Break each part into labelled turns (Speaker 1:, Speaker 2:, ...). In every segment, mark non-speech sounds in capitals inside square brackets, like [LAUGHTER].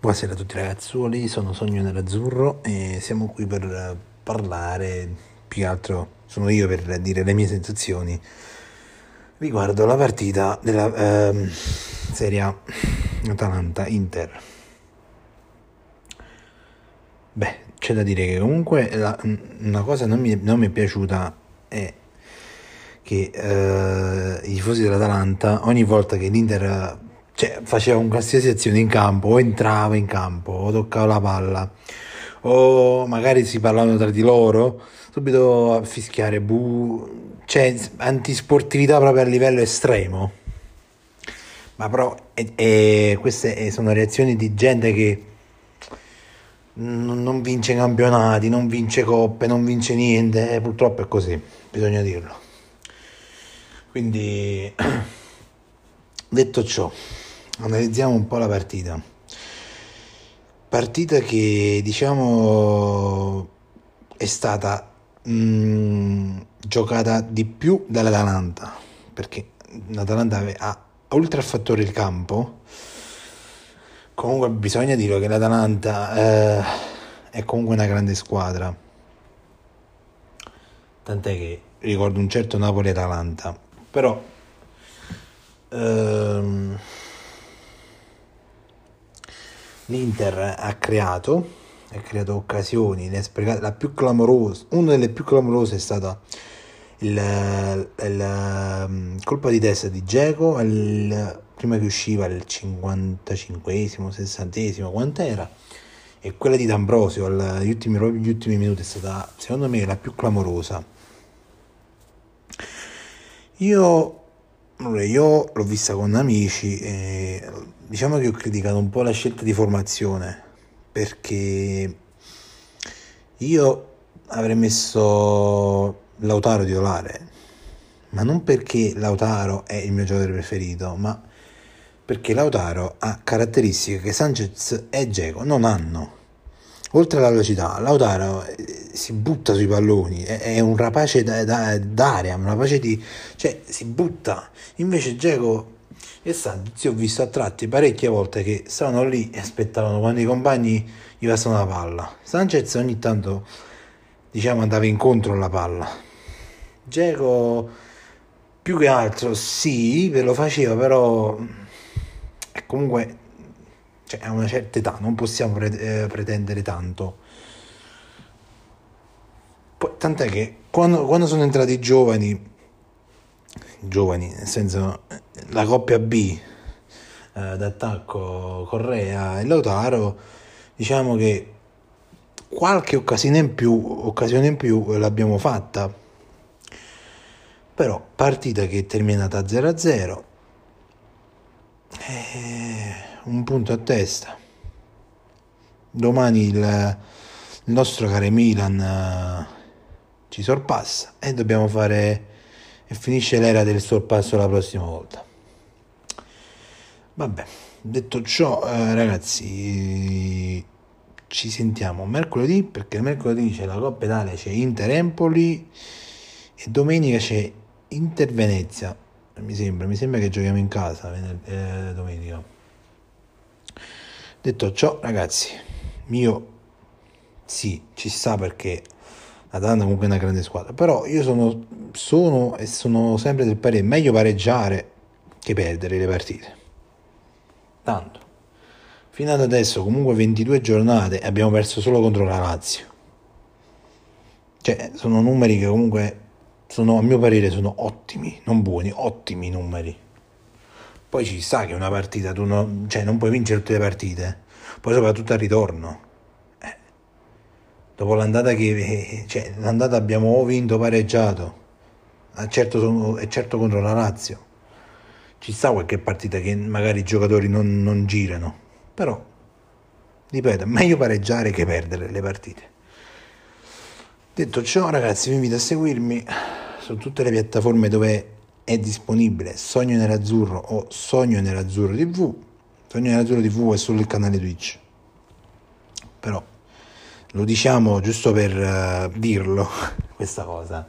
Speaker 1: Buonasera a tutti ragazzuoli, sono Sogno Nerazzurro e siamo qui per parlare, più che altro sono io per dire le mie sensazioni riguardo la partita della ehm, Serie Atalanta-Inter. Beh, c'è da dire che comunque la- una cosa non mi, non mi è piaciuta è che eh, i tifosi dell'Atalanta ogni volta che l'Inter cioè, faceva un qualsiasi azione in campo o entrava in campo o toccava la palla o magari si parlavano tra di loro subito a fischiare bu cioè antisportività proprio a livello estremo ma però e- e queste sono reazioni di gente che non vince campionati, non vince coppe, non vince niente, eh, purtroppo è così, bisogna dirlo. Quindi, [CLEARS THROAT] detto ciò, analizziamo un po' la partita. Partita che diciamo è stata mm, giocata di più dall'Atalanta, perché l'Atalanta ha, oltre al fattore il campo, Comunque bisogna dire che l'Atalanta eh, è comunque una grande squadra. Tant'è che ricordo un certo Napoli-Atalanta. Però ehm, l'Inter ha creato, ha creato occasioni, ne ha sprecate. La più clamorosa, una delle più clamorose è stata il, il, ehm, colpa di testa di Geco prima che usciva il 55esimo, 60esimo, quant'era? E quella di D'Ambrosio agli ultimi, gli ultimi minuti è stata, secondo me, la più clamorosa. Io, allora, io l'ho vista con amici e diciamo che ho criticato un po' la scelta di formazione perché io avrei messo Lautaro titolare, ma non perché Lautaro è il mio giocatore preferito, ma perché Lautaro ha caratteristiche che Sanchez e Dzeko non hanno. Oltre alla velocità, Lautaro si butta sui palloni, è, è un rapace da- da- d'aria, un rapace di... cioè si butta. Invece Dzeko e Sanchez io ho visto a tratti parecchie volte che stavano lì e aspettavano quando i compagni gli passano la palla. Sanchez ogni tanto diciamo andava incontro alla palla. Dzeko più che altro sì, ve lo faceva, però comunque cioè, a una certa età non possiamo eh, pretendere tanto. Tant'è che quando, quando sono entrati i giovani, giovani, nel senso la coppia B eh, d'attacco Correa e Lautaro, diciamo che qualche occasione in più, occasione in più l'abbiamo fatta. Però partita che è terminata 0-0, eh, un punto a testa. Domani il, il nostro caro Milan eh, ci sorpassa e dobbiamo fare e finisce l'era del sorpasso la prossima volta. Vabbè, detto ciò, eh, ragazzi, ci sentiamo mercoledì perché mercoledì c'è la Coppa Italia, c'è Inter Empoli e domenica c'è Inter Venezia. Mi sembra, mi sembra che giochiamo in casa eh, domenica. Detto ciò, ragazzi, io sì, ci sta perché l'Atalanta comunque è una grande squadra, però io sono, sono e sono sempre del parere meglio pareggiare che perdere le partite. Tanto, fino ad adesso comunque 22 giornate abbiamo perso solo contro la Lazio. Cioè, sono numeri che comunque sono, a mio parere, sono ottimi, non buoni, ottimi numeri. Poi ci sta che una partita tu non, cioè, non puoi vincere tutte le partite, poi soprattutto al ritorno. Dopo l'andata che eh, cioè, l'andata abbiamo vinto o pareggiato, eh, certo e certo contro la Lazio. Ci sta qualche partita che magari i giocatori non, non girano, però Ripeto, è meglio pareggiare che perdere le partite. Detto ciò, ragazzi, vi invito a seguirmi su tutte le piattaforme dove è disponibile Sogno Nerazzurro o Sogno Nerazzurro TV. Sogno Nerazzurro TV è solo il canale Twitch. Però lo diciamo giusto per eh, dirlo [LAUGHS] questa cosa.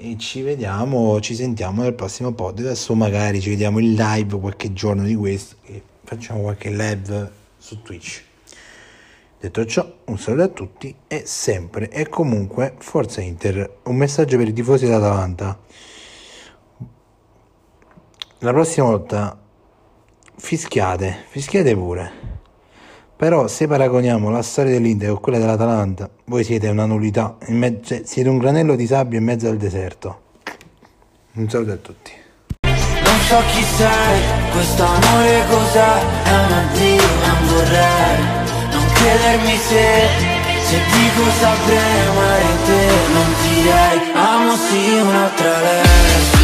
Speaker 1: E ci vediamo, ci sentiamo nel prossimo podcast o magari ci vediamo in live qualche giorno di questo e facciamo qualche live su Twitch. Detto ciò, un saluto a tutti e sempre e comunque Forza Inter. Un messaggio per i tifosi dell'Atalanta. La prossima volta fischiate, fischiate pure. Però se paragoniamo la storia dell'Inter con quella dell'Atalanta, voi siete una nullità, mezzo, cioè, siete un granello di sabbia in mezzo al deserto. Un saluto a tutti.
Speaker 2: Non so chi sei, questo amore cos'è, è un addio, non vorrei, non credermi se, se dico saprei amare te, non direi, amo sì un'altra lei.